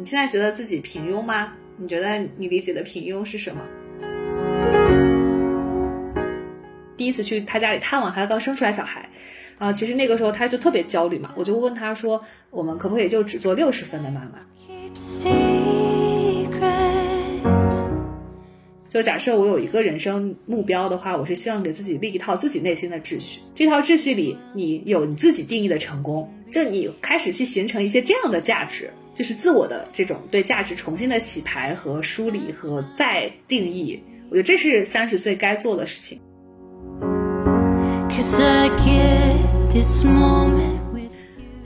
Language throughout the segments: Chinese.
你现在觉得自己平庸吗？你觉得你理解的平庸是什么？第一次去他家里探望他刚生出来小孩，啊，其实那个时候他就特别焦虑嘛，我就问他说，我们可不可以就只做六十分的妈妈？就假设我有一个人生目标的话，我是希望给自己立一套自己内心的秩序。这套秩序里，你有你自己定义的成功，就你开始去形成一些这样的价值，就是自我的这种对价值重新的洗牌和梳理和再定义。我觉得这是三十岁该做的事情。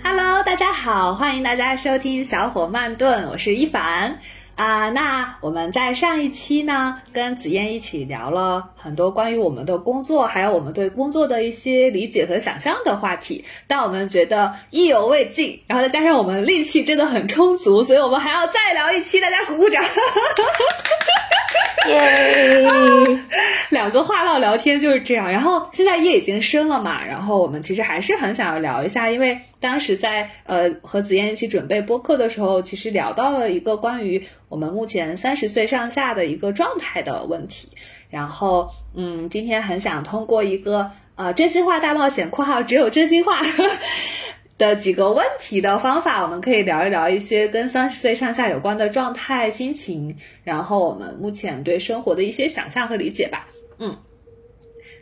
Hello，大家好，欢迎大家收听小火慢炖，我是一凡。啊，那我们在上一期呢，跟紫嫣一起聊了很多关于我们的工作，还有我们对工作的一些理解和想象的话题。但我们觉得意犹未尽，然后再加上我们力气真的很充足，所以我们还要再聊一期，大家鼓鼓掌。耶！两个话唠聊天就是这样。然后现在夜已经深了嘛，然后我们其实还是很想要聊一下，因为当时在呃和子燕一起准备播客的时候，其实聊到了一个关于我们目前三十岁上下的一个状态的问题。然后嗯，今天很想通过一个呃真心话大冒险（括号只有真心话）。的几个问题的方法，我们可以聊一聊一些跟三十岁上下有关的状态、心情，然后我们目前对生活的一些想象和理解吧。嗯，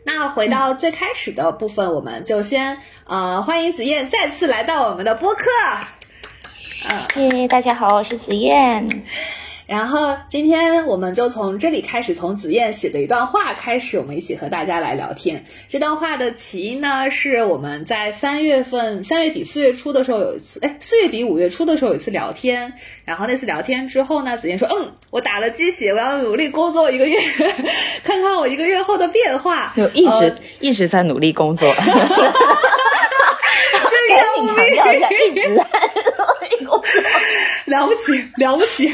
那回到最开始的部分，我们就先呃欢迎子燕再次来到我们的播客。嗯，大家好，我是子燕。然后今天我们就从这里开始，从子燕写的一段话开始，我们一起和大家来聊天。这段话的起因呢，是我们在三月份、三月底四月初的时候有一次，哎，四月底五月初的时候有一次聊天。然后那次聊天之后呢，子燕说：“嗯，我打了鸡血，我要努力工作一个月，看看我一个月后的变化。”就一直一直在努力工作。哈哈哈哈哈！这强调一下，一直在努力工作。了不起，了不起。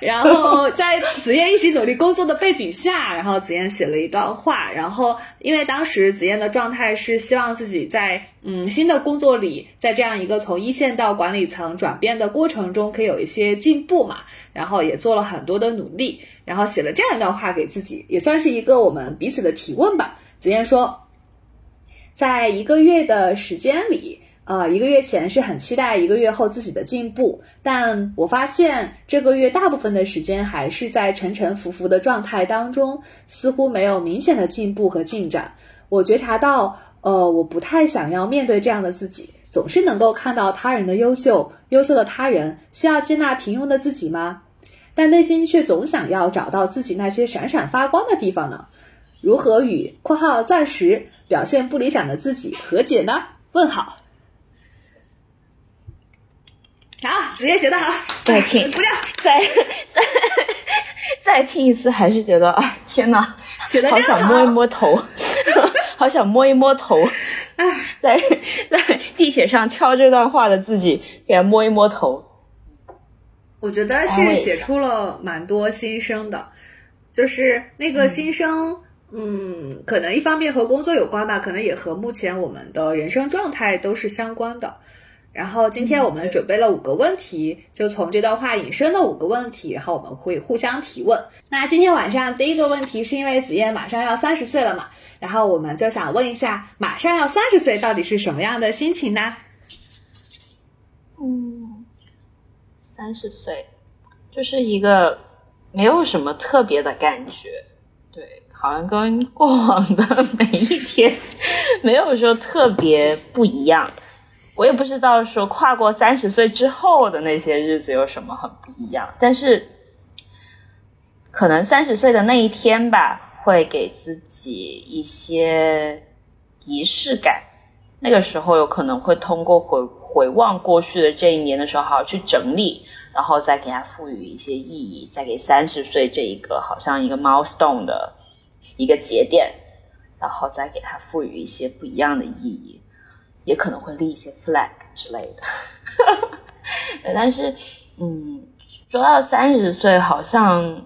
然后在子燕一起努力工作的背景下，然后子燕写了一段话。然后因为当时子燕的状态是希望自己在嗯新的工作里，在这样一个从一线到管理层转变的过程中，可以有一些进步嘛。然后也做了很多的努力，然后写了这样一段话给自己，也算是一个我们彼此的提问吧。子燕说，在一个月的时间里。呃，一个月前是很期待一个月后自己的进步，但我发现这个月大部分的时间还是在沉沉浮浮的状态当中，似乎没有明显的进步和进展。我觉察到，呃，我不太想要面对这样的自己。总是能够看到他人的优秀，优秀的他人需要接纳平庸的自己吗？但内心却总想要找到自己那些闪闪发光的地方呢？如何与（括号暂时表现不理想的自己）和解呢？问号。好，子夜写的好，再听，不要，再 再 再听一次，还是觉得啊，天哪，写的好想摸一摸头，好想摸一摸头，在在地铁上敲这段话的自己，给他摸一摸头。我觉得是写出了蛮多心声的，就是那个心声，嗯，可能一方面和工作有关吧，可能也和目前我们的人生状态都是相关的。然后今天我们准备了五个问题，就从这段话引申的五个问题，然后我们会互相提问。那今天晚上第一个问题是因为子夜马上要三十岁了嘛，然后我们就想问一下，马上要三十岁到底是什么样的心情呢？嗯，三十岁就是一个没有什么特别的感觉，对，好像跟过往的 每一天 没有说特别不一样。我也不知道说跨过三十岁之后的那些日子有什么很不一样，但是可能三十岁的那一天吧，会给自己一些仪式感。那个时候有可能会通过回回望过去的这一年的时候，好好去整理，然后再给它赋予一些意义，再给三十岁这一个好像一个 milestone 的一个节点，然后再给它赋予一些不一样的意义。也可能会立一些 flag 之类的，但是，嗯，说到三十岁，好像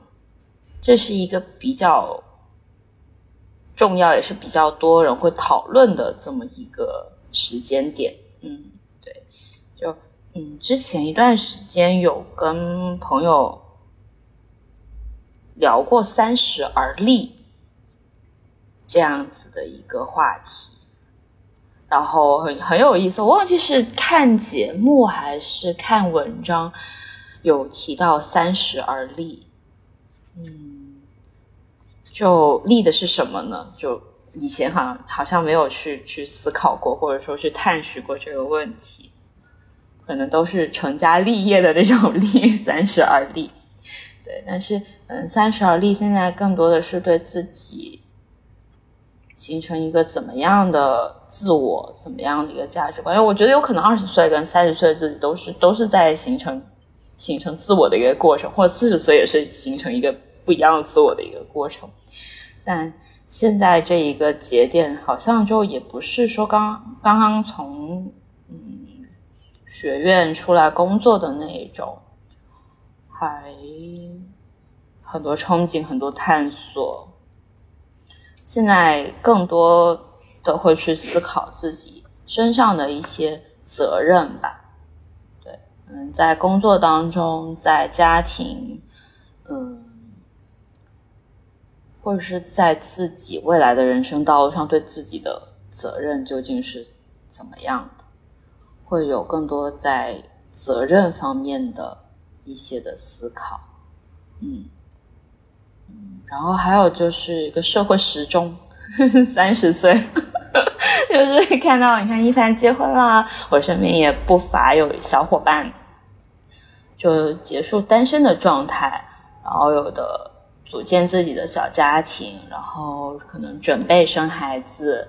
这是一个比较重要，也是比较多人会讨论的这么一个时间点。嗯，对，就嗯，之前一段时间有跟朋友聊过“三十而立”这样子的一个话题，然后很很有意思。我忘记是看节目还是看文章，有提到“三十而立”。嗯，就立的是什么呢？就以前好像好像没有去去思考过，或者说去探寻过这个问题。可能都是成家立业的那种立，三十而立，对。但是，嗯，三十而立现在更多的是对自己形成一个怎么样的自我，怎么样的一个价值观？因为我觉得有可能二十岁跟三十岁自己都是都是在形成形成自我的一个过程，或者四十岁也是形成一个不一样的自我的一个过程。但现在这一个节点，好像就也不是说刚刚刚从嗯。学院出来工作的那一种，还很多憧憬，很多探索。现在更多的会去思考自己身上的一些责任吧。对，嗯，在工作当中，在家庭，嗯，或者是在自己未来的人生道路上，对自己的责任究竟是怎么样的？会有更多在责任方面的一些的思考，嗯，然后还有就是一个社会时钟，三十岁，就是看到你看一凡结婚啦，我身边也不乏有小伙伴就结束单身的状态，然后有的组建自己的小家庭，然后可能准备生孩子。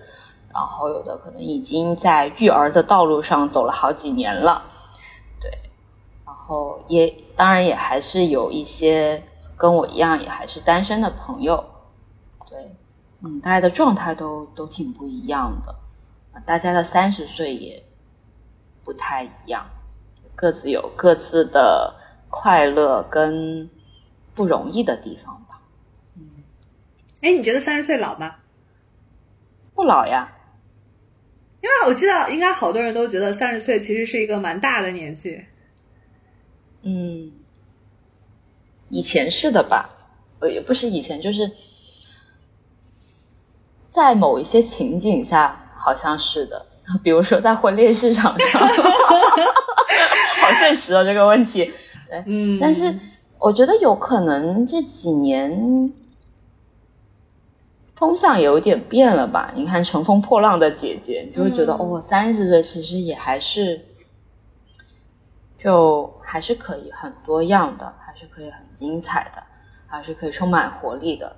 然后有的可能已经在育儿的道路上走了好几年了，对，然后也当然也还是有一些跟我一样也还是单身的朋友，对，嗯，大家的状态都都挺不一样的，大家的三十岁也不太一样，各自有各自的快乐跟不容易的地方吧。嗯，哎，你觉得三十岁老吗？不老呀。因为我记得，应该好多人都觉得三十岁其实是一个蛮大的年纪。嗯，以前是的吧？呃，也不是以前，就是在某一些情景下，好像是的。比如说在婚恋市场上，好现实哦这个问题。对，嗯，但是我觉得有可能这几年。风向有点变了吧？你看《乘风破浪的姐姐》，你就会觉得哦，三十岁其实也还是，就还是可以很多样的，还是可以很精彩的，还是可以充满活力的。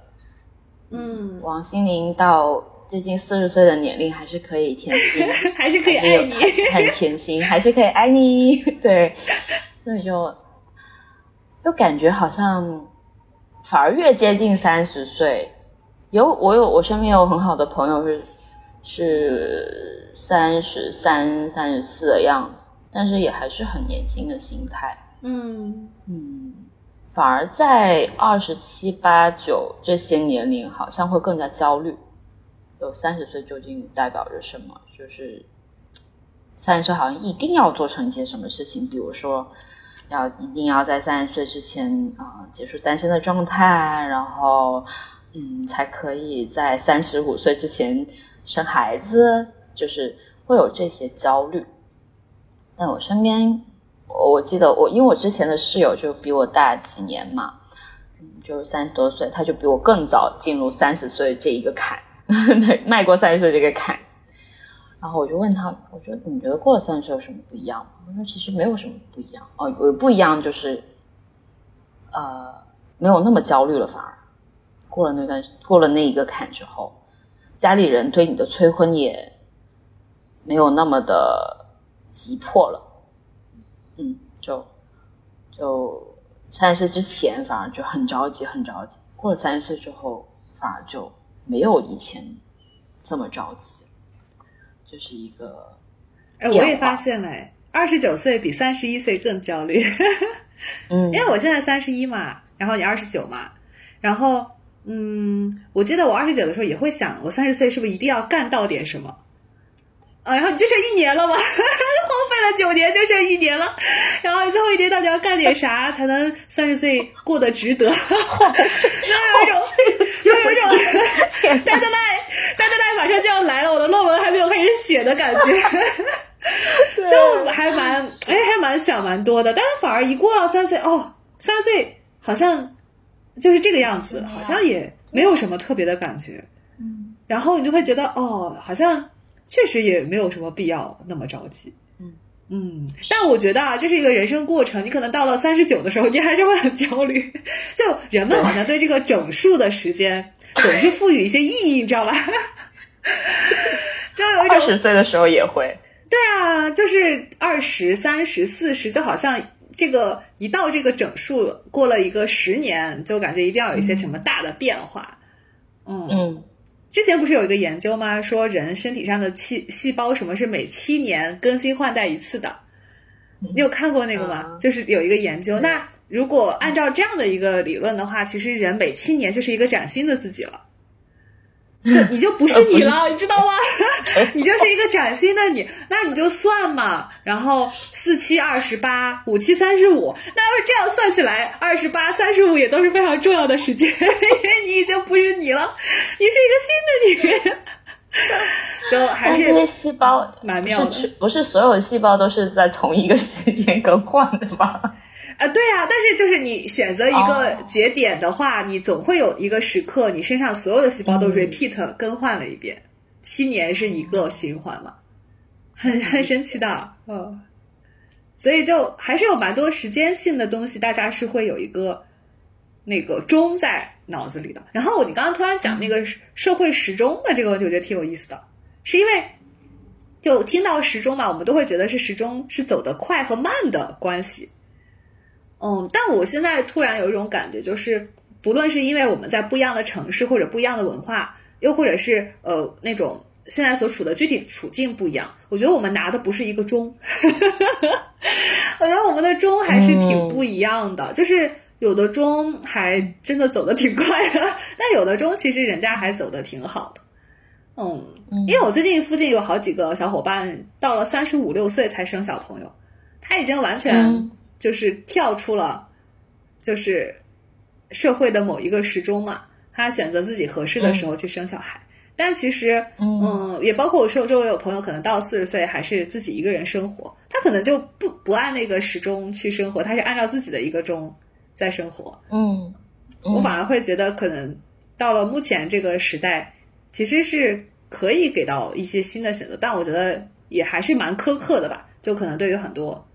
嗯，王心凌到接近四十岁的年龄，还是可以甜心，还是可以爱你，很甜心，还是可以爱你。对，那就就感觉好像反而越接近三十岁。有我有我身边有很好的朋友是是三十三三十四的样子，但是也还是很年轻的心态。嗯嗯，反而在二十七八九这些年龄，好像会更加焦虑。有三十岁究竟代表着什么？就是三十岁好像一定要做成一些什么事情，比如说要一定要在三十岁之前啊结束单身的状态，然后。嗯，才可以在三十五岁之前生孩子，就是会有这些焦虑。但我身边，我记得我，因为我之前的室友就比我大几年嘛，就是三十多岁，他就比我更早进入三十岁这一个坎，对，迈过三十岁这个坎。然后我就问他，我觉得你觉得过了三十岁有什么不一样？他说其实没有什么不一样哦，有不一样就是，呃，没有那么焦虑了，反而。过了那段，过了那一个坎之后，家里人对你的催婚也没有那么的急迫了。嗯，就就三十岁之前反而就很着急，很着急；过了三十岁之后，反而就没有以前这么着急。就是一个，哎，我也发现了，二十九岁比三十一岁更焦虑。嗯，因为我现在三十一嘛，然后你二十九嘛，然后。嗯，我记得我二十九的时候也会想，我三十岁是不是一定要干到点什么？啊，然后你就剩一年了嘛，荒废了九年就剩一年了，然后最后一年到底要干点啥才能三十岁过得值得？就有一种，就有一种 deadline，deadline 马上就要来了，我的论文还没有开始写的感觉，就还蛮哎还蛮想蛮多的，但是反而一过了三岁，哦，三岁好像就是这个样子，好像也没有什么特别的感觉，嗯。然后你就会觉得哦，好像确实也没有什么必要那么着急。嗯嗯，但我觉得啊，这是一个人生过程，你可能到了三十九的时候，你还是会很焦虑。就人们好像对这个整数的时间总是赋予一些意义，你知道吧？就有一种二十岁的时候也会，对啊，就是二十三十四十，就好像这个一到这个整数过了一个十年，就感觉一定要有一些什么大的变化。嗯嗯之前不是有一个研究吗？说人身体上的细细胞什么是每七年更新换代一次的？你有看过那个吗？啊就是有一个研究，那如果按照这样的一个理论的话，其实人每七年就是一个崭新的自己了。就你就不是你了，你知道吗？你就是一个崭新的你，那你就算嘛。然后四七二十八，五七三十五，那要是这样算起来，二十八、三十五也都是非常重要的时间，因为你已经不是你了，你是一个新的你。就还是但这些细胞不蛮妙的是不是所有细胞都是在同一个时间更换的吧？啊，对啊，但是就是你选择一个哦。节点的话，你总会有一个时刻，你身上所有的细胞都嗯。repeat 更换了一遍，七年是一个循环嘛，很很神奇的，嗯，所以就还是有蛮多时间性的东西，大家是会有一个那个钟在脑子里的。然后你刚刚突然讲那个社会时钟的这个问题，我觉得挺有意思的，是因为就听到时钟嘛，我们都会觉得是时钟是走得快和慢的关系。嗯，但我现在突然有一种感觉，就是不论是因为我们在不一样的城市或者不一样的文化，又或者是呃那种现在所处的具体处境不一样，我觉得我们拿的不是一个钟，我觉得我们的钟还是挺不一样的，就是有的钟还真的走得挺快的，但有的钟其实人家还走得挺好的。嗯，因为我最近附近有好几个小伙伴到了三十五六岁才生小朋友，他已经完全嗯就是跳出了就是社会的某一个时钟嘛，他选择自己合适的时候去生小孩。但其实，嗯嗯，也包括我说周围有朋友可能到四十岁还是自己一个人生活，他可能就不不按那个时钟去生活，他是按照自己的一个钟在生活。嗯，我反而会觉得，可能到了目前这个时代，其实是可以给到一些新的选择，但我觉得也还是蛮苛刻的吧。就可能对于很多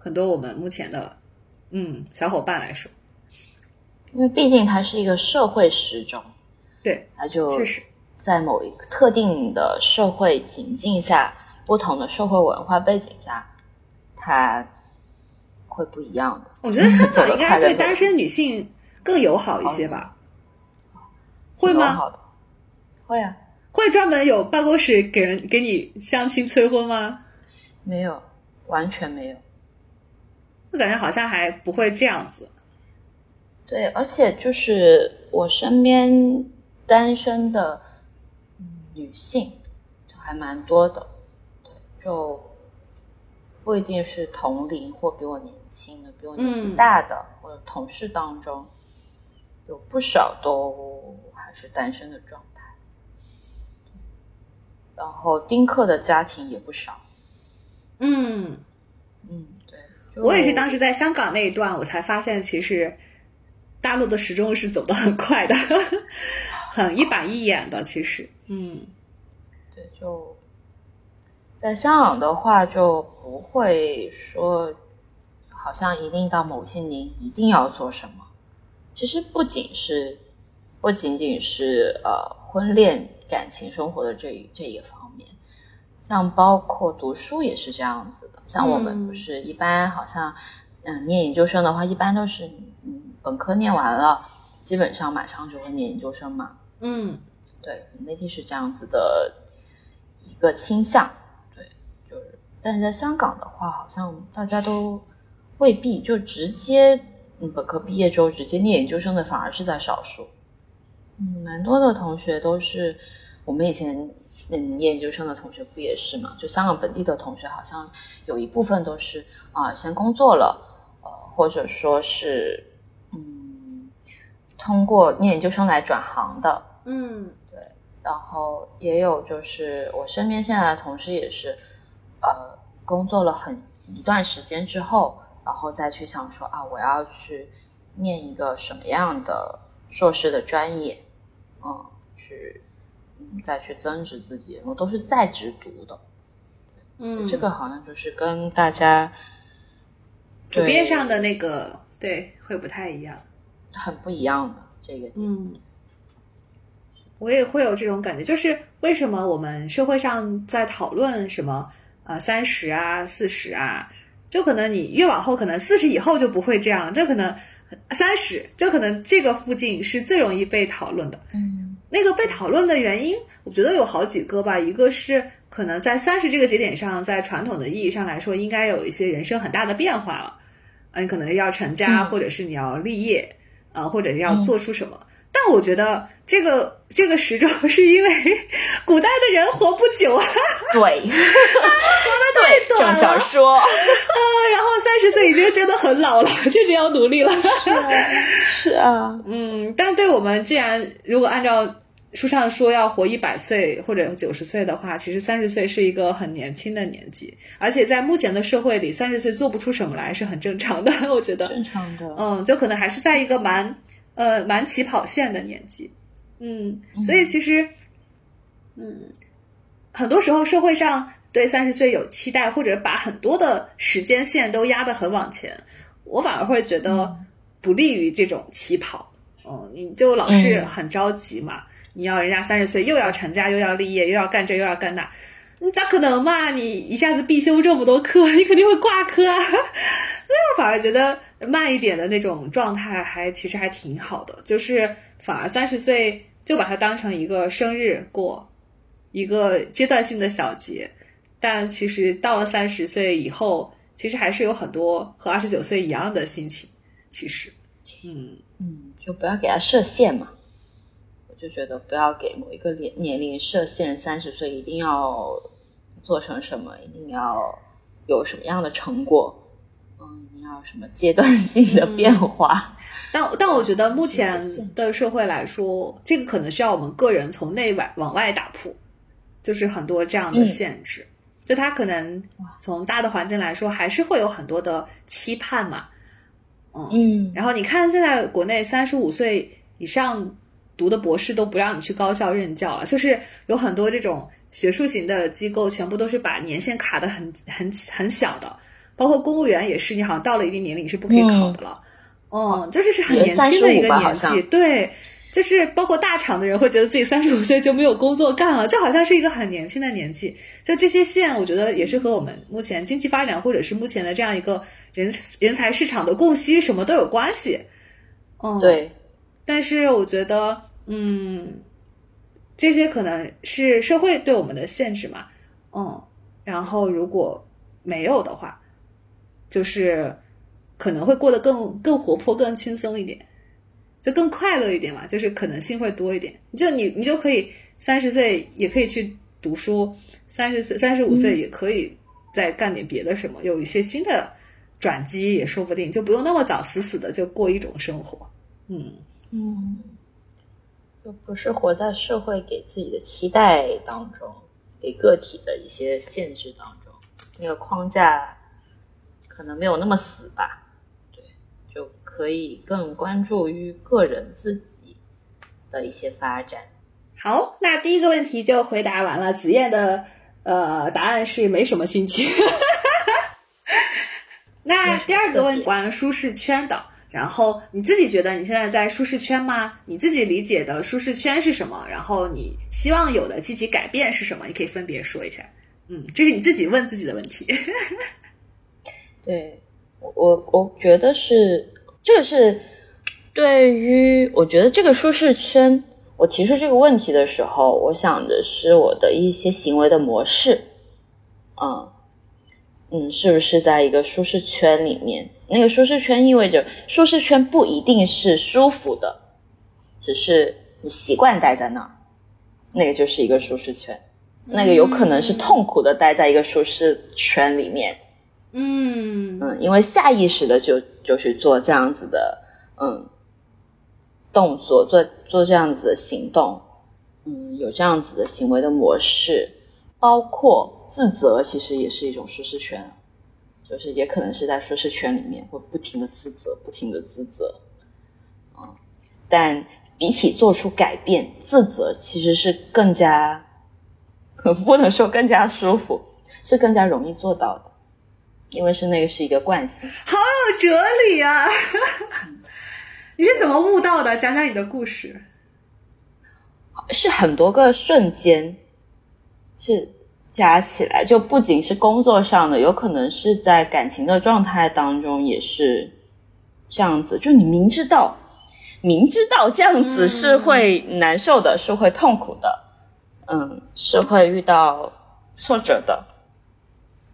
很多我们目前的嗯小伙伴来说，因为毕竟它是一个社会时钟，对，它就确实，在某一个特定的社会情境下，不同的社会文化背景下，它会不一样的。我觉得香港应该 对单身女性更友好一些吧？会吗？好的，会啊，会专门有办公室给人给你相亲催婚吗？没有，完全没有。我感觉好像还不会这样子。对，而且就是我身边单身的嗯女性就还蛮多的，对，就不一定是同龄或比我年轻的，比我年纪嗯大的，或者同事当中，有不少都还是单身的状态。然后丁克的家庭也不少，嗯，嗯，我也是当时在香港那一段，我才发现其实大陆的时钟是走得很快的，很一板一眼的。其实，嗯对，就在香港的话，就不会说好像一定到某些年一定要做什么。其实不仅是不仅仅是呃婚恋感情生活的这这一方面，像包括读书也是这样子的。像我们嗯。不是一般好像嗯、呃念研究生的话，一般都是嗯本科念完了，基本上马上就会念研究生嘛。嗯。对，内地是这样子的一个倾向，对，就是，但是在香港的话，好像大家都未必就直接，嗯，本科毕业之后直接念研究生的反而是在少数，嗯，蛮多的同学都是我们以前嗯，念研究生的同学不也是嘛？就香港本地的同学，好像有一部分都是啊，先工作了，呃，或者说是嗯，通过念研究生来转行的。嗯，对。然后也有就是我身边现在的同事也是，呃，工作了很一段时间之后，然后再去想说啊，我要去念一个什么样的硕士的专业，嗯，去。再去增值自己，我都是在职读的。嗯，这个好像就是跟大家普遍上的那个对会不太一样，很不一样的这个。嗯，我也会有这种感觉，就是为什么我们社会上在讨论什么啊三十啊四十啊，就可能你越往后，可能四十以后就不会这样，就可能三十，就可能这个附近是最容易被讨论的。嗯。那个被讨论的原因，我觉得有好几个吧。一个是可能在三十这个节点上，在传统的意义上来说，应该有一些人生很大的变化了。嗯，可能要成家，或者是你要立业，呃，或者要做出什么。但我觉得这个这个时钟是因为 古代的人活不久啊，对，活的太短了。正想说 啊，然后三十岁已经真的很老了，确实要努力了。是啊，是啊，嗯，但对我们，既然如果按照书上说要活一百岁或者九十岁的话，其实三十岁是一个很年轻的年纪，而且在目前的社会里，三十岁做不出什么来是很正常的。我觉得正常的，嗯，就可能还是在一个蛮呃蛮起跑线的年纪，嗯，所以其实，嗯，很多时候社会上对三十岁有期待，或者把很多的时间线都压得很往前，我反而会觉得不利于这种起跑。嗯，你就老是很着急嘛。你要人家三十岁又要成家又要立业又要干这又要干那，你咋可能嘛？你一下子必修这么多课，你肯定会挂科啊！所以我反而觉得慢一点的那种状态还其实还挺好的，就是反而三十岁就把它当成一个生日过，一个阶段性的小节。但其实到了三十岁以后，其实还是有很多和二十九岁一样的心情。其实，嗯嗯，就不要给他设限嘛。我就觉得不要给某一个年年龄设限，三十岁一定要做成什么，一定要有什么样的成果，嗯，一定要什么阶段性的变化。但但我觉得目前的社会来说，这个可能需要我们个人从内外往外打破，就是很多这样的限制。就他可能从大的环境来说，还是会有很多的期盼嘛。嗯，然后你看现在国内三十五岁以上。读的博士都不让你去高校任教了，就是有很多这种学术型的机构，全部都是把年限卡的很很很小的，包括公务员也是，你好像到了一定年龄是不可以考的了。嗯，就是是很年轻的一个年纪，对，就是包括大厂的人会觉得自己三十五岁就没有工作干了，就好像是一个很年轻的年纪。就这些线，我觉得也是和我们目前经济发展或者是目前的这样一个人人才市场的供需什么都有关系。嗯，对，但是我觉得。嗯，这些可能是社会对我们的限制嘛，嗯，然后如果没有的话，就是可能会过得更更活泼、更轻松一点，就更快乐一点嘛，就是可能性会多一点。就你你就可以三十岁也可以去读书，三十岁三十五岁也可以再干点别的什么，有一些新的转机也说不定，就不用那么早死死的就过一种生活。嗯嗯。就不是活在社会给自己的期待当中，给个体的一些限制当中，那个框架可能没有那么死吧？对，就可以更关注于个人自己的一些发展。好，那第一个问题就回答完了。子燕的呃答案是没什么心情。那第二个问题，玩舒适圈的。然后你自己觉得你现在在舒适圈吗？你自己理解的舒适圈是什么？然后你希望有的积极改变是什么？你可以分别说一下。嗯，这是你自己问自己的问题。对，我我觉得是这个是对于我觉得这个舒适圈，我提出这个问题的时候，我想的是我的一些行为的模式。嗯嗯，是不是在一个舒适圈里面？那个舒适圈意味着，舒适圈不一定是舒服的，只是你习惯待在那儿，那个就是一个舒适圈。那个有可能是痛苦的待在一个舒适圈里面。嗯嗯，因为下意识的就就去做这样子的嗯动作，做做这样子的行动，嗯，有这样子的行为的模式，包括自责，其实也是一种舒适圈，就是也可能是在舒适圈里面会不停的自责，不停的自责，嗯，但比起做出改变，自责其实是更加 不能说更加舒服，是更加容易做到的。因为是那个是一个惯性，好有哲理啊！你是怎么悟到的？讲讲你的故事。是很多个瞬间，是加起来，就不仅是工作上的，有可能是在感情的状态当中也是这样子。就你明知道，明知道这样子是会难受的，是会痛苦的，嗯，是会遇到挫折的。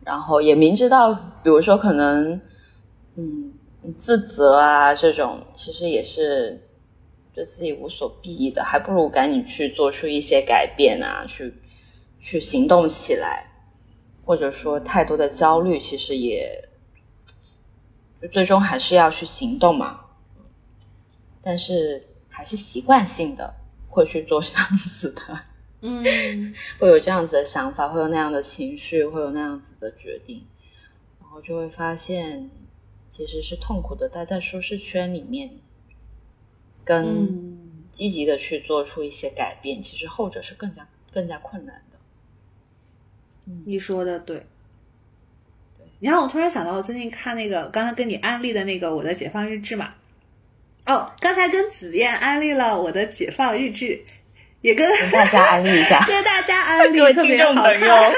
然后也明知道，比如说可能，嗯，自责啊这种，其实也是对自己无所裨益的，还不如赶紧去做出一些改变啊，去去行动起来，或者说太多的焦虑，其实也，就最终还是要去行动嘛。但是还是习惯性的会去做这样子的。嗯，会有这样子的想法，会有那样的情绪，会有那样子的决定，然后就会发现，其实是痛苦的待在舒适圈里面，跟积极的去做出一些改变，其实后者是更加更加困难的。嗯，你说的对，对，你让我突然想到，我最近看那个刚才跟你安利的那个《我的解放日志》嘛，哦，刚才跟子燕安利了《我的解放日志》。也跟大家安利一下，跟大家安利，特别好看，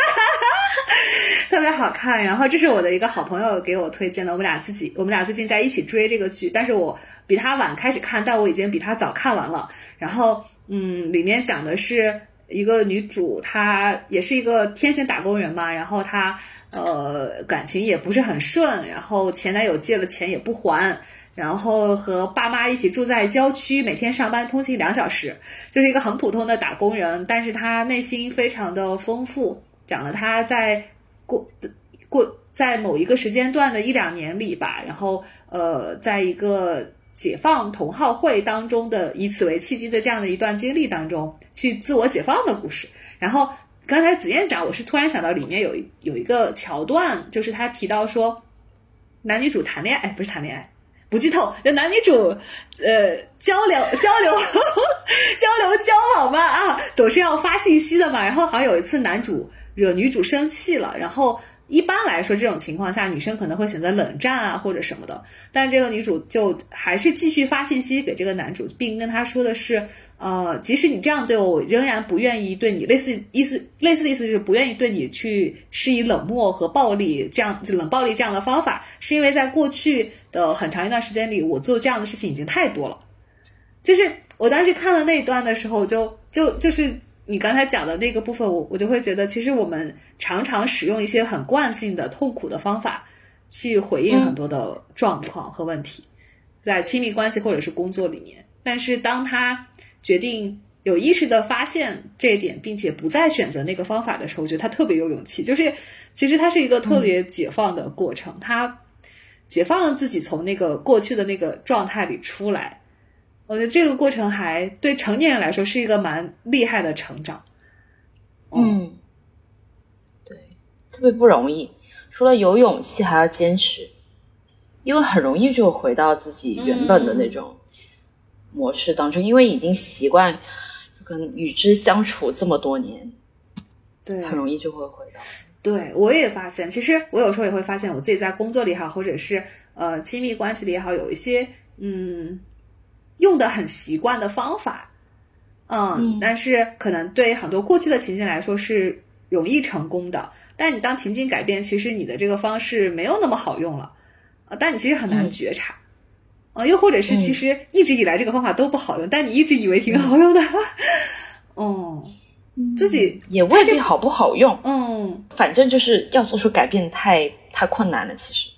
特别好看。然后这是我的一个好朋友给我推荐的，我们俩自己，我们俩最近在一起追这个剧，但是我比他晚开始看，但我已经比他早看完了。然后，嗯，里面讲的是一个女主，她也是一个天选打工人嘛，然后她呃感情也不是很顺，然后前男友借了钱也不还。然后和爸妈一起住在郊区，每天上班通勤两小时，就是一个很普通的打工人。但是他内心非常的丰富，讲了他在过过在某一个时间段的一两年里吧，然后呃，在一个解放同好会当中的以此为契机的这样的一段经历当中去自我解放的故事。然后刚才子燕讲，我是突然想到里面有有一个桥段，就是他提到说男女主谈恋爱，哎，不是谈恋爱。不剧透，就男女主，呃，交流交流交流交往嘛啊，总是要发信息的嘛。然后好像有一次男主惹女主生气了，然后一般来说这种情况下，女生可能会选择冷战啊或者什么的，但这个女主就还是继续发信息给这个男主，并跟他说的是。呃，即使你这样对我，我仍然不愿意对你类似意思，类似的意思是不愿意对你去施以冷漠和暴力这样冷暴力这样的方法，是因为在过去的很长一段时间里，我做这样的事情已经太多了。就是我当时看了那一段的时候，就就就是你刚才讲的那个部分，我我就会觉得，其实我们常常使用一些很惯性的痛苦的方法去回应很多的状况和问题，在亲密关系或者是工作里面，但是当他。决定有意识的发现这一点，并且不再选择那个方法的时候，我觉得他特别有勇气。就是其实他是一个特别解放的过程，他解放了自己从那个过去的那个状态里出来。我觉得这个过程还对成年人来说是一个蛮厉害的成长。嗯，对，特别不容易。除了有勇气，还要坚持，因为很容易就回到自己原本的那种。模式当中，因为已经习惯跟与之相处这么多年，对，很容易就会回到。对，我也发现，其实我有时候也会发现，我自己在工作里也好，或者是呃亲密关系里也好，有一些嗯用的很习惯的方法，嗯，但是可能对很多过去的情境来说是容易成功的，但你当情境改变，其实你的这个方式没有那么好用了。啊，但你其实很难觉察。啊，又或者是其实一直以来这个方法都不好用，但你一直以为挺好用的，嗯，自己也未必好不好用，嗯，反正就是要做出改变太太困难了，其实，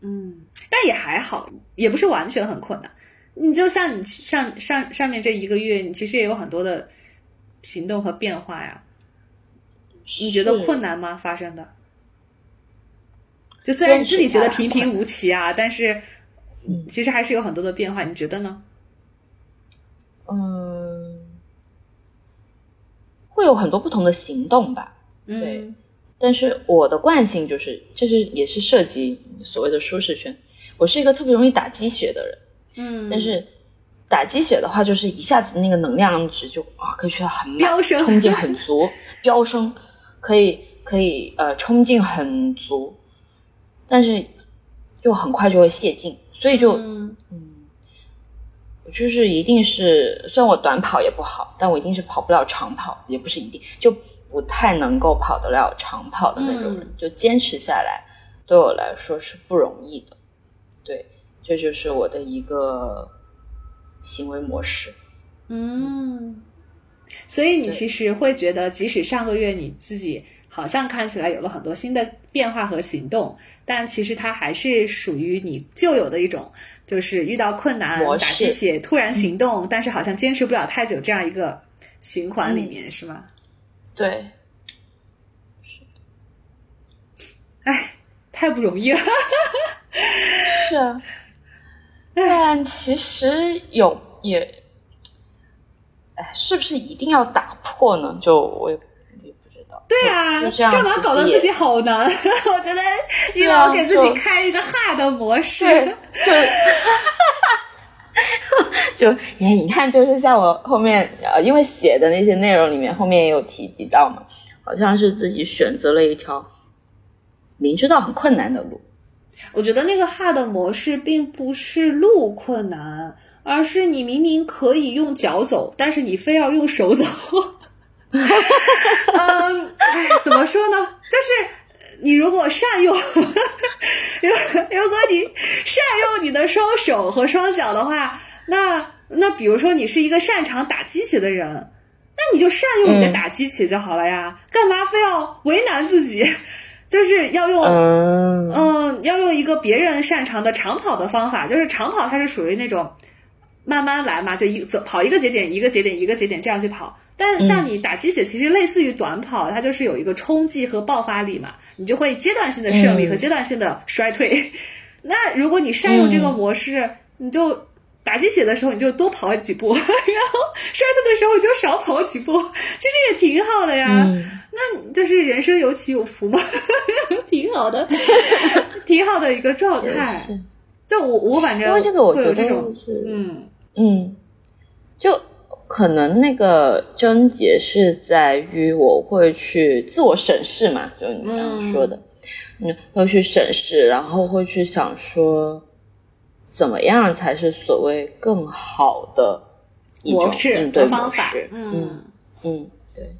嗯，但也还好，也不是完全很困难。你就像你上上上面这一个月，你其实也有很多的行动和变化呀，你觉得困难吗？发生的？就虽然你自己觉得平平无奇啊，但是其实还是有很多的变化。你觉得呢？嗯，会有很多不同的行动吧。对，但是我的惯性就是，这是也是涉及所谓的舒适圈。我是一个特别容易打鸡血的人。嗯，但是打鸡血的话，就是一下子那个能量值就啊，可以去到很飙升，冲劲很足，飙升，可以可以呃，冲劲很足，但是又很快就会泄劲，所以就嗯，我就是一定是，虽然我短跑也不好，但我一定是跑不了长跑，也不是一定就不太能够跑得了长跑的那种人，就坚持下来对我来说是不容易的。这就是我的一个行为模式。嗯，所以你其实会觉得，即使上个月你自己好像看起来有了很多新的变化和行动，但其实它还是属于你旧有的一种，就是遇到困难打鸡血，突然行动，但是好像坚持不了太久这样一个循环里面，是吗？对。哎，太不容易了。是啊。但其实有也，哎，是不是一定要打破呢？就我也也不知道。对啊，干嘛搞得自己好难？我觉得你要给自己开一个 hard 模式。就 就你你看，就是像我后面呃，因为写的那些内容里面，后面也有提及到嘛，好像是自己选择了一条明知道很困难的路。我觉得那个 hard 模式并不是路困难，而是你明明可以用脚走，但是你非要用手走。嗯，哎怎么说呢？就是你如果善用，如如果你善用你的双手和双脚的话，那那比如说你是一个擅长打鸡血的人，那你就善用你的打鸡血就好了呀，干嘛非要为难自己？就是要用，嗯，要用一个别人擅长的长跑的方法。就是长跑，它是属于那种慢慢来嘛，就一走跑一个节点，一个节点，一个节点这样去跑。但像你打鸡血，其实类似于短跑，它就是有一个冲击和爆发力嘛，你就会阶段性的胜利和阶段性的衰退。那如果你善用这个模式，你就。打鸡血的时候你就多跑几步，然后摔跤的时候你就少跑几步，其实也挺好的呀。那就是人生有起有伏嘛，挺好的，挺好的一个状态。就我我反正因为这个我觉得是嗯嗯，就可能那个症结是在于我会去自我审视嘛，就你刚刚说的，嗯，会去审视，然后会去想说。怎么样才是所谓更好的一种应对方法？嗯嗯，对，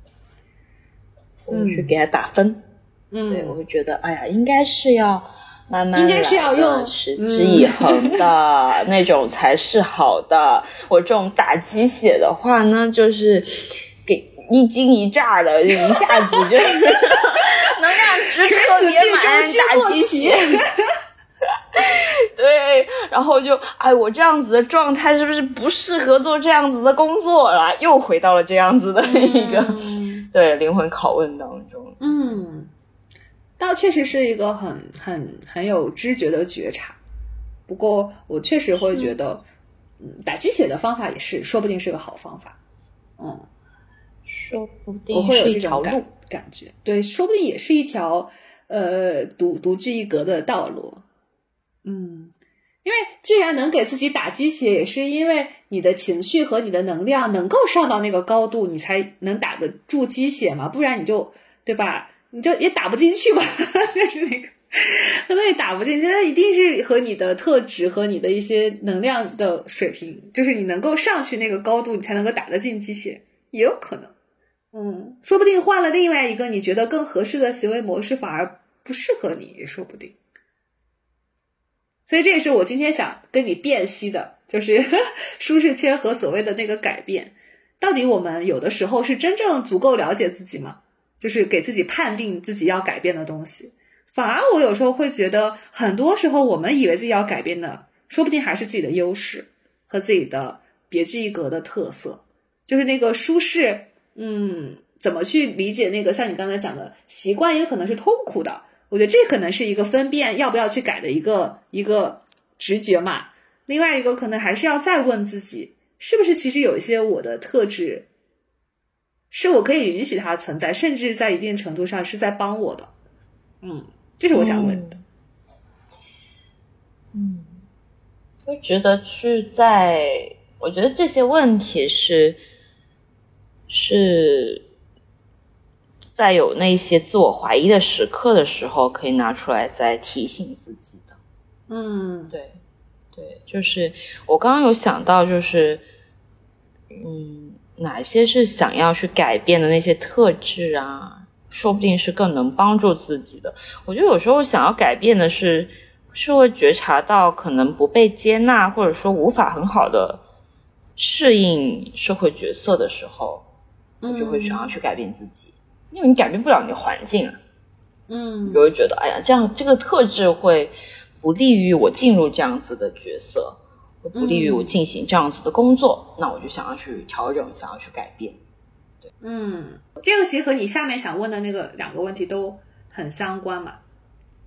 我们去给他打分。嗯，对我会觉得，哎呀，应该是要慢慢应该是要用持之以恒的那种才是好的。我这种打鸡血的话呢，就是给一惊一乍的，就一下子就 能量值特别满，打鸡血。对，然后就哎，我这样子的状态是不是不适合做这样子的工作了？又回到了这样子的一个 对灵魂拷问当中。嗯，倒确实是一个很很很有知觉的觉察。不过我确实会觉得，嗯，打鸡血的方法也是，说不定是个好方法。嗯，说不定我会有这种感感觉。对，说不定也是一条呃独独具一格的道路。嗯，因为既然能给自己打鸡血，也是因为你的情绪和你的能量能够上到那个高度，你才能打得住鸡血嘛，不然你就对吧？你就也打不进去嘛，就是那个那也打不进去，那一定是和你的特质和你的一些能量的水平，就是你能够上去那个高度，你才能够打得进鸡血，也有可能。嗯，说不定换了另外一个你觉得更合适的行为模式，反而不适合你，也说不定。所以这也是我今天想跟你辨析的，就是 舒适圈和所谓的那个改变，到底我们有的时候是真正足够了解自己吗？就是给自己判定自己要改变的东西，反而我有时候会觉得，很多时候我们以为自己要改变的，说不定还是自己的优势和自己的别具一格的特色，就是那个舒适，嗯，怎么去理解那个像你刚才讲的习惯，也可能是痛苦的。我觉得这可能是一个分辨要不要去改的一个一个直觉嘛。另外一个可能还是要再问自己，是不是其实有一些我的特质，是我可以允许它存在，甚至在一定程度上是在帮我的。嗯，这是我想问的。嗯，就值得去在，我觉得这些问题是是在有那些自我怀疑的时刻的时候，可以拿出来再提醒自己的。嗯，对，对，就是我刚刚有想到，就是嗯，哪些是想要去改变的那些特质啊，说不定是更能帮助自己的。我觉得有时候想要改变的是。是会觉察到可能不被接纳，或者说无法很好的适应社会角色的时候，我就会想要去改变自己，因为你改变不了你的环境啊。嗯，就会觉得哎呀，这样这个特质会不利于我进入这样子的角色，会不利于我进行这样子的工作，那我就想要去调整，想要去改变。对，嗯，这个其实和你下面想问的那个两个问题都很相关嘛。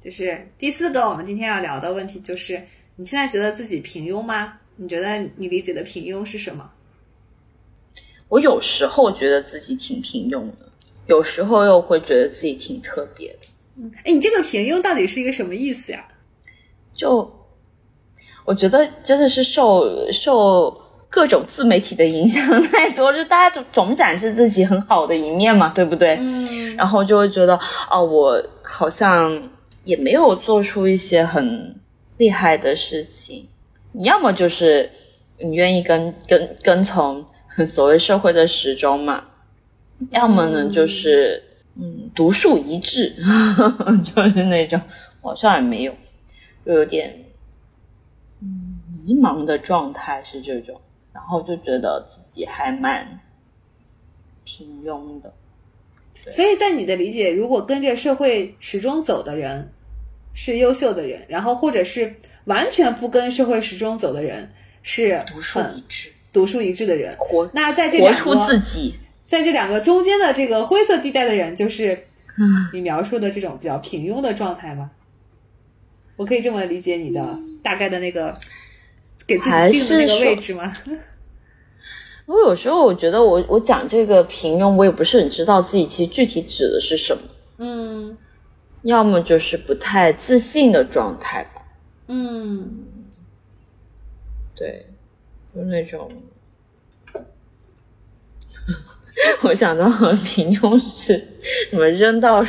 就是第四个，我们今天要聊的问题就是：你现在觉得自己平庸吗？你觉得你理解的平庸是什么？我有时候觉得自己挺平庸的，有时候又会觉得自己挺特别的。嗯，哎，你这个平庸到底是一个什么意思呀？就我觉得真的是受受各种自媒体的影响太多，就大家总总展示自己很好的一面嘛，对不对？嗯，然后就会觉得哦，我好像。也没有做出一些很厉害的事情，你要么就是你愿意跟跟跟从 所谓社会的时钟嘛，要么呢就是嗯独树一帜，就是那种好像也没有，就有点嗯迷茫的状态是这种，然后就觉得自己还蛮平庸的。所以在你的理解，如果跟着社会时钟走的人是优秀的人，然后或者是完全不跟社会时钟走的人是独树一帜、独树一帜的人，活那在这活出自己，在这两个中间的这个灰色地带的人，就是你描述的这种比较平庸的状态吗？我可以这么理解你的大概的那个给自己定的那个位置吗？我有时候我觉得我我讲这个平庸，我也不是很知道自己其实具体指的是什么。嗯，要么就是不太自信的状态吧。嗯，对，就那种，我想到平庸是什么扔到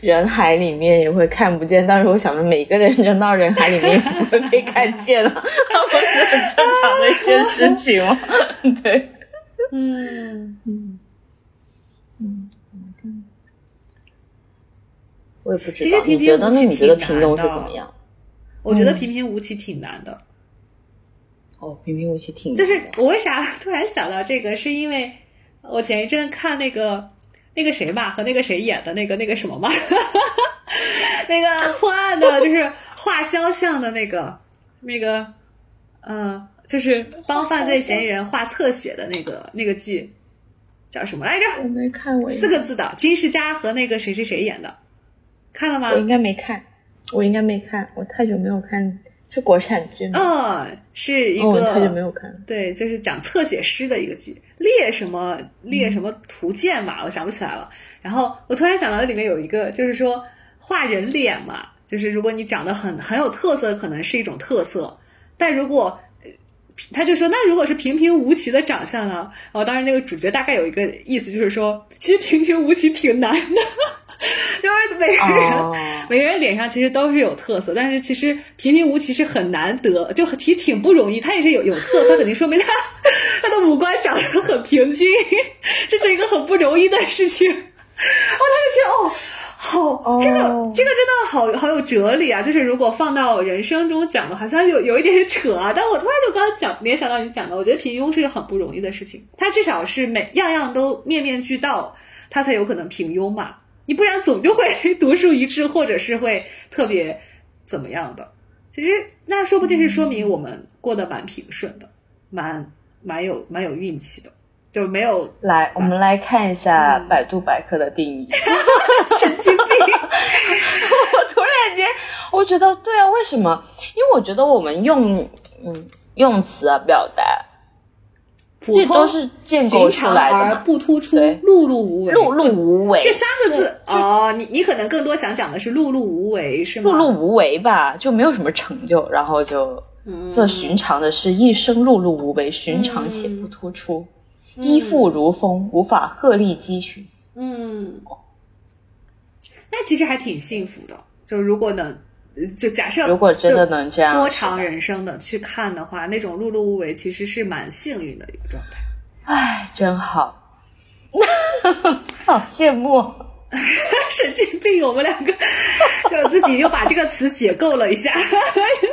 人海里面也会看不见，但是我想着每个人扔到人海里面也不会被看见了，那 不是很正常的一件事情吗？对。嗯嗯嗯，怎么看？我也不知道。其实平平无奇挺难的。我觉得平平无奇挺难的。哦，平平无奇挺。就是我为啥突然想到这个？是因为我前一阵看那个那个谁吧，和那个谁演的那个那个什么嘛，那个破案的，就是画肖像的那个那个，嗯。就是帮犯罪嫌疑人画侧写的那个那个剧，叫什么来着？我没看过。四个字的，金世佳和那个谁谁谁演的，看了吗？我应该没看，我应该没看，我太久没有看，是国产剧吗？嗯，是一个太久没有看。对，就是讲侧写师的一个剧，列什么列什么图鉴嘛，我想不起来了。然后我突然想到里面有一个，就是说画人脸嘛，就是如果你长得很很有特色，可能是一种特色，但如果他就说：“那如果是平平无奇的长相呢？”然哦，当然，那个主角大概有一个意思，就是说，其实平平无奇挺难的，就是每个人每个人脸上其实都是有特色，但是其实平平无奇是很难得，就挺挺不容易。他也是有有特色，肯定说明他他的五官长得很平均，这是一个很不容易的事情。哦，他就觉得哦。好，这个这个真的好好有哲理啊！就是如果放到人生中讲的，好像有有一点扯啊。但我突然就刚刚讲联想到你讲的，我觉得平庸是很不容易的事情。他至少是每样样都面面俱到，他才有可能平庸嘛。你不然总就会独树一帜，或者是会特别怎么样的。其实那说不定是说明我们过得蛮平顺的，蛮蛮有蛮有运气的。就没有来，我们来看一下百度百科的定义。神经病！我突然间，我觉得对啊，为什么？因为我觉得我们用嗯用词啊表达，普通都是建构出来的而不突出，碌碌无为。碌碌无为这三个字哦，你你可能更多想讲的是碌碌无为，是吗？碌碌无为吧，就没有什么成就，然后就做寻常的事，一生碌碌无为，寻常且不突出，依附如风，无法鹤立鸡群。嗯，那其实还挺幸福的。就如果能，就假设如果真的能这样拖长人生的去看的话，那种碌碌无为其实是蛮幸运的一个状态。唉，真好，好羡慕。神经病，我们两个就自己又把这个词解构了一下，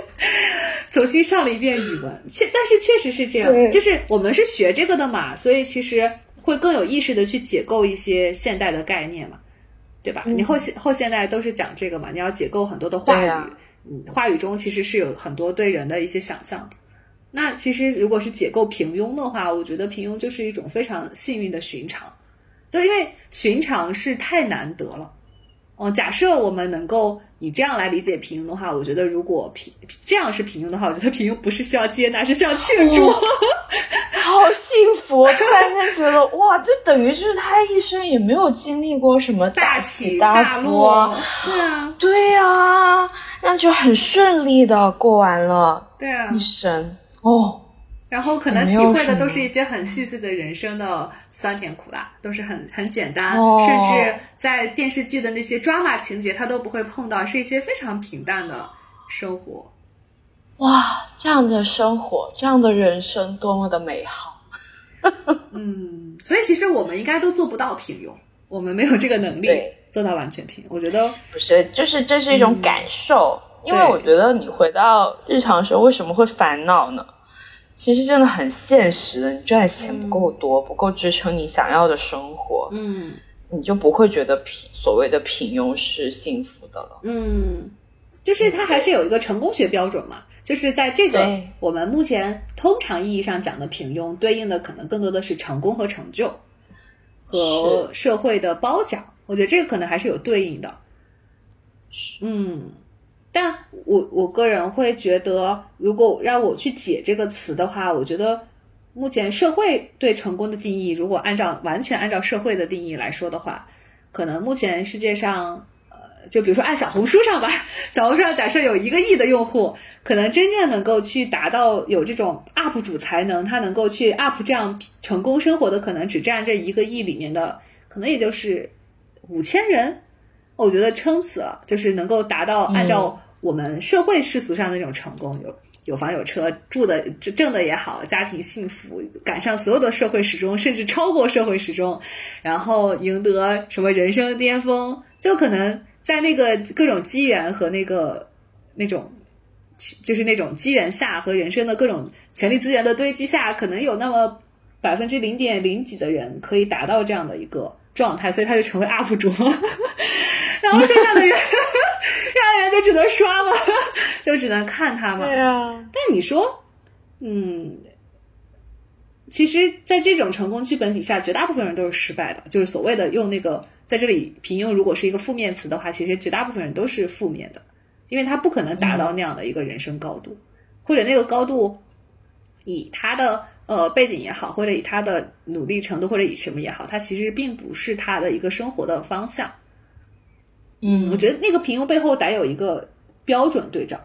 重新上了一遍语文。确，但是确实是这样，就是我们是学这个的嘛，所以其实会更有意识的去解构一些现代的概念嘛，对吧？嗯、你后现后现代都是讲这个嘛，你要解构很多的话语，啊、嗯，话语中其实是有很多对人的一些想象的。那其实如果是解构平庸的话，我觉得平庸就是一种非常幸运的寻常。就因为寻常是太难得了，哦，假设我们能够以这样来理解平庸的话，我觉得如果平这样是平庸的话，我觉得平庸不是需要接纳，是需要庆祝，哦、好幸福！突然间觉得哇，就等于就是他一生也没有经历过什么大起大落，对啊，对呀、啊，那就很顺利的过完了，对啊，一生。哦。然后可能体会的都是一些很细碎的人生的酸甜苦辣，都是很很简单，哦、甚至在电视剧的那些 drama 情节，他都不会碰到，是一些非常平淡的生活。哇，这样的生活，这样的人生，多么的美好！嗯，所以其实我们应该都做不到平庸，我们没有这个能力做到完全平庸。我觉得不是，就是这是一种感受，嗯、因为我觉得你回到日常时候，为什么会烦恼呢？其实真的很现实的，你赚的钱不够多，嗯、不够支撑你想要的生活，嗯，你就不会觉得平所谓的平庸是幸福的了。嗯，就是它还是有一个成功学标准嘛，就是在这个我们目前通常意义上讲的平庸，对应的可能更多的是成功和成就和社会的褒奖。我觉得这个可能还是有对应的。嗯。但我我个人会觉得，如果让我去解这个词的话，我觉得目前社会对成功的定义，如果按照完全按照社会的定义来说的话，可能目前世界上，呃，就比如说按小红书上吧，小红书上假设有一个亿的用户，可能真正能够去达到有这种 UP 主才能，他能够去 UP 这样成功生活的，可能只占这一个亿里面的，可能也就是五千人。我觉得撑死了，就是能够达到按照我们社会世俗上的那种成功，有有房有车，住的挣的也好，家庭幸福，赶上所有的社会时钟，甚至超过社会时钟，然后赢得什么人生巅峰，就可能在那个各种机缘和那个那种，就是那种机缘下和人生的各种权力资源的堆积下，可能有那么百分之零点零几的人可以达到这样的一个状态，所以他就成为 UP 主了。然后剩下的人，剩下的人就只能刷嘛，就只能看他嘛。对啊。但你说，嗯，其实，在这种成功剧本底下，绝大部分人都是失败的。就是所谓的用那个在这里平庸，如果是一个负面词的话，其实绝大部分人都是负面的，因为他不可能达到那样的一个人生高度，或者那个高度，以他的呃背景也好，或者以他的努力程度，或者以什么也好，他其实并不是他的一个生活的方向。嗯，我觉得那个平庸背后得有一个标准对照。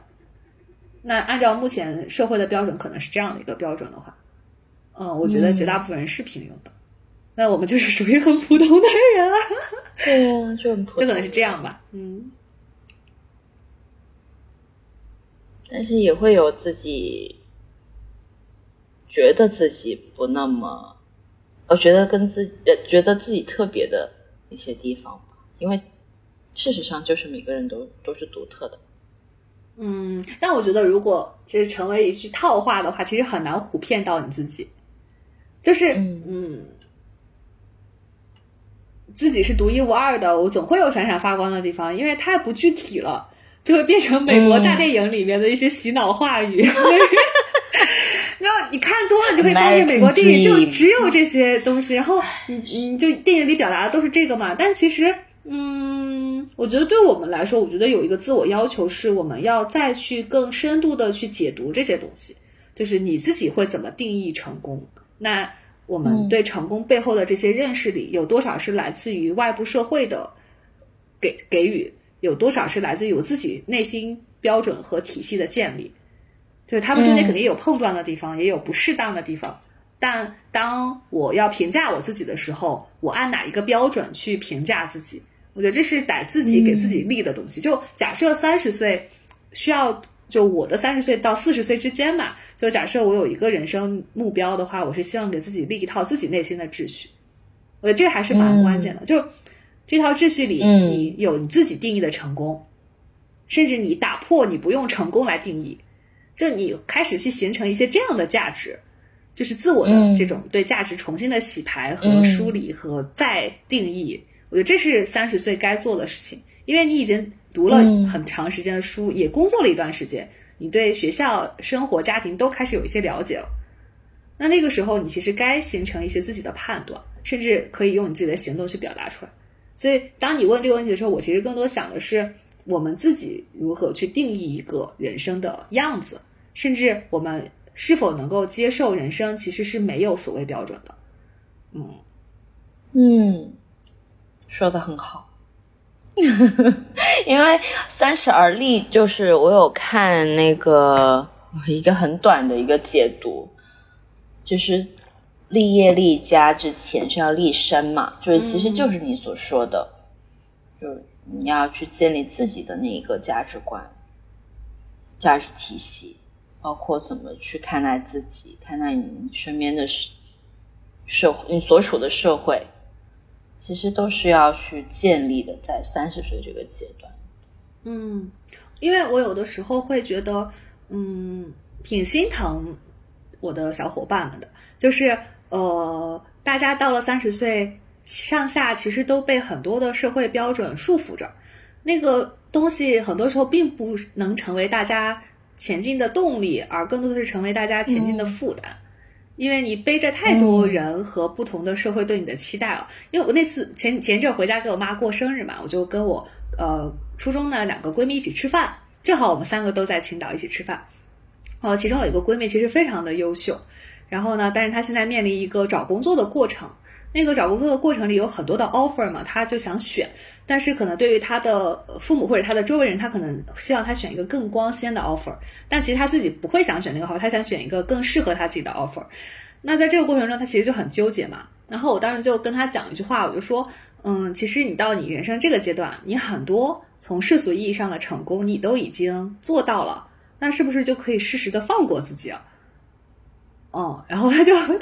那按照目前社会的标准，可能是这样的一个标准的话，嗯，我觉得绝大部分人是平庸的。那我们就是属于很普通的人啊。对啊，就很普通，就可能是这样吧。嗯，但是也会有自己觉得自己不那么，我觉得跟自己呃觉得自己特别的一些地方吧，因为。事实上，就是每个人都都是独特的。嗯，但我觉得，如果这成为一句套话的话，其实很难唬骗到你自己。就是，嗯嗯，自己是独一无二的，我总会有闪闪发光的地方，因为太不具体了，就会变成美国大电影里面的一些洗脑话语。然后你看多了，你就会发现美国电影就只有这些东西，然后你你就电影里表达的都是这个嘛。但其实，嗯，我觉得对我们来说，我觉得有一个自我要求是，我们要再去更深度的去解读这些东西，就是你自己会怎么定义成功？那我们对成功背后的这些认识里，有多少是来自于外部社会的给给予？有多少是来自于我自己内心标准和体系的建立？就是他们中间肯定有碰撞的地方，也有不适当的地方。但当我要评价我自己的时候，我按哪一个标准去评价自己？我觉得这是得自己给自己立的东西。就假设三十岁需要，就我的三十岁到四十岁之间吧，就假设我有一个人生目标的话，我是希望给自己立一套自己内心的秩序。我觉得这个还是蛮关键的。就这套秩序里，你有你自己定义的成功，甚至你打破你不用成功来定义，就你开始去形成一些这样的价值，就是自我的这种对价值重新的洗牌和梳理和再定义。我觉得这是三十岁该做的事情，因为你已经读了很长时间的书，也工作了一段时间，你对学校、生活、家庭都开始有一些了解了。那那个时候，你其实该形成一些自己的判断，甚至可以用你自己的行动去表达出来。所以，当你问这个问题的时候，我其实更多想的是我们自己如何去定义一个人生的样子，甚至我们是否能够接受人生其实是没有所谓标准的。嗯嗯，说的很好。因为三十而立，就是我有看那个一个很短的一个解读，就是。立业立家之前是要立身嘛，就是其实就是你所说的，就是你要去建立自己的那一个价值观、价值体系，包括怎么去看待自己、看待你身边的社社会、你所处的社会，其实都是要去建立的，在三十岁这个阶段。嗯，因为我有的时候会觉得，嗯，挺心疼我的小伙伴们的，就是。呃，大家到了三十岁上下，其实都被很多的社会标准束缚着。那个东西很多时候并不能成为大家前进的动力，而更多的是成为大家前进的负担。因为你背着太多人和不同的社会对你的期待了。因为我那次前前阵回家给我妈过生日嘛，我就跟我呃初中的两个闺蜜一起吃饭，正好我们三个都在青岛一起吃饭。哦，其中有一个闺蜜其实非常的优秀。然后呢？但是她现在面临一个找工作的过程，那个找工作的过程里有很多的 offer 嘛，他就想选，但是可能对于他的父母或者他的周围人，他可能希望他选一个更光鲜的 offer，但其实他自己不会想选那个 offer，他想选一个更适合他自己的 offer。那在这个过程中，他其实就很纠结嘛。然后我当时就跟他讲一句话，我就说，嗯，其实你到你人生这个阶段，你很多从世俗意义上的成功，你都已经做到了，那是不是就可以适时的放过自己啊？哦，然后他就他就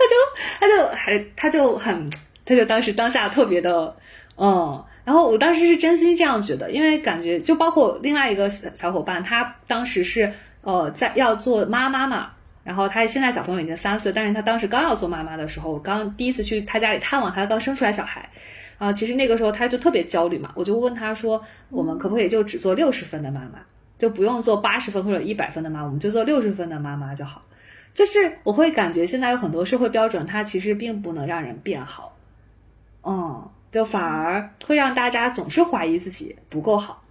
他就还他就很他就当时当下特别的嗯，然后我当时是真心这样觉得，因为感觉就包括另外一个小伙伴，他当时是呃在要做妈妈嘛，然后他现在小朋友已经三岁，但是他当时刚要做妈妈的时候，我刚第一次去他家里探望他刚生出来小孩，啊，其实那个时候他就特别焦虑嘛，我就问他说，我们可不可以就只做六十分的妈妈，就不用做八十分或者一百分的妈，我们就做六十分的妈妈就好。就是我会感觉现在有很多社会标准，它其实并不能让人变好，嗯，就反而会让大家总是怀疑自己不够好。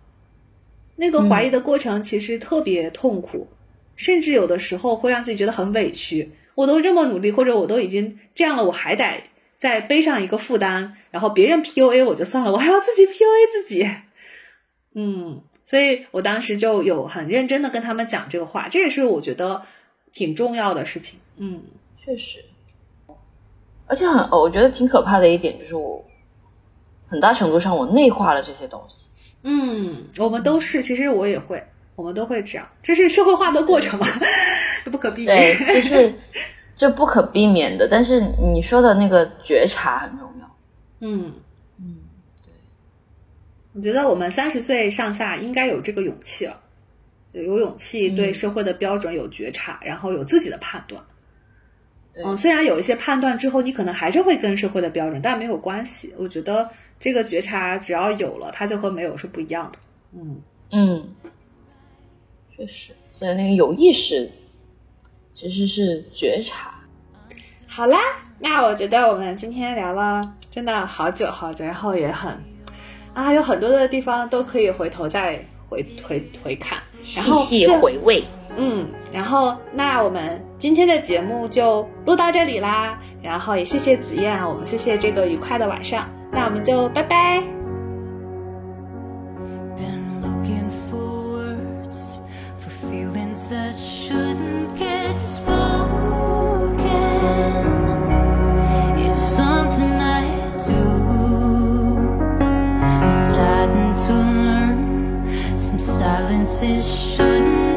那个怀疑的过程其实特别痛苦，甚至有的时候会让自己觉得很委屈。我都这么努力，或者我都已经这样了，我还得再背上一个负担，然后别人 PUA 我就算了，我还要自己 PUA 自己。嗯，所以我当时就有很认真的跟他们讲这个话，这也是我觉得。挺重要的事情，嗯，确实，而且很，我觉得挺可怕的一点就是我，很大程度上我内化了这些东西。嗯，我们都是，其实我也会，我们都会这样，这是社会化的过程嘛，不可避免，对，就是 这不可避免的。但是你说的那个觉察很重要。嗯嗯，对，我觉得我们三十岁上下应该有这个勇气了。就有勇气对社会的标准有觉察，然后有自己的判断。嗯，虽然有一些判断之后，你可能还是会跟社会的标准，但没有关系。我觉得这个觉察只要有了，它就和没有是不一样的。嗯嗯，确实。所以那个有意识，其其实是觉察。好啦，那我觉得我们今天聊了真的好久好久，然后也很啊，有很多的地方都可以回头再回回回看，细细回味。嗯，然后那我们今天的节目就录到这里啦，然后也谢谢子燕，我们谢谢这个愉快的晚上，那我们就拜拜。Been looking for words for feelings that silences shouldn't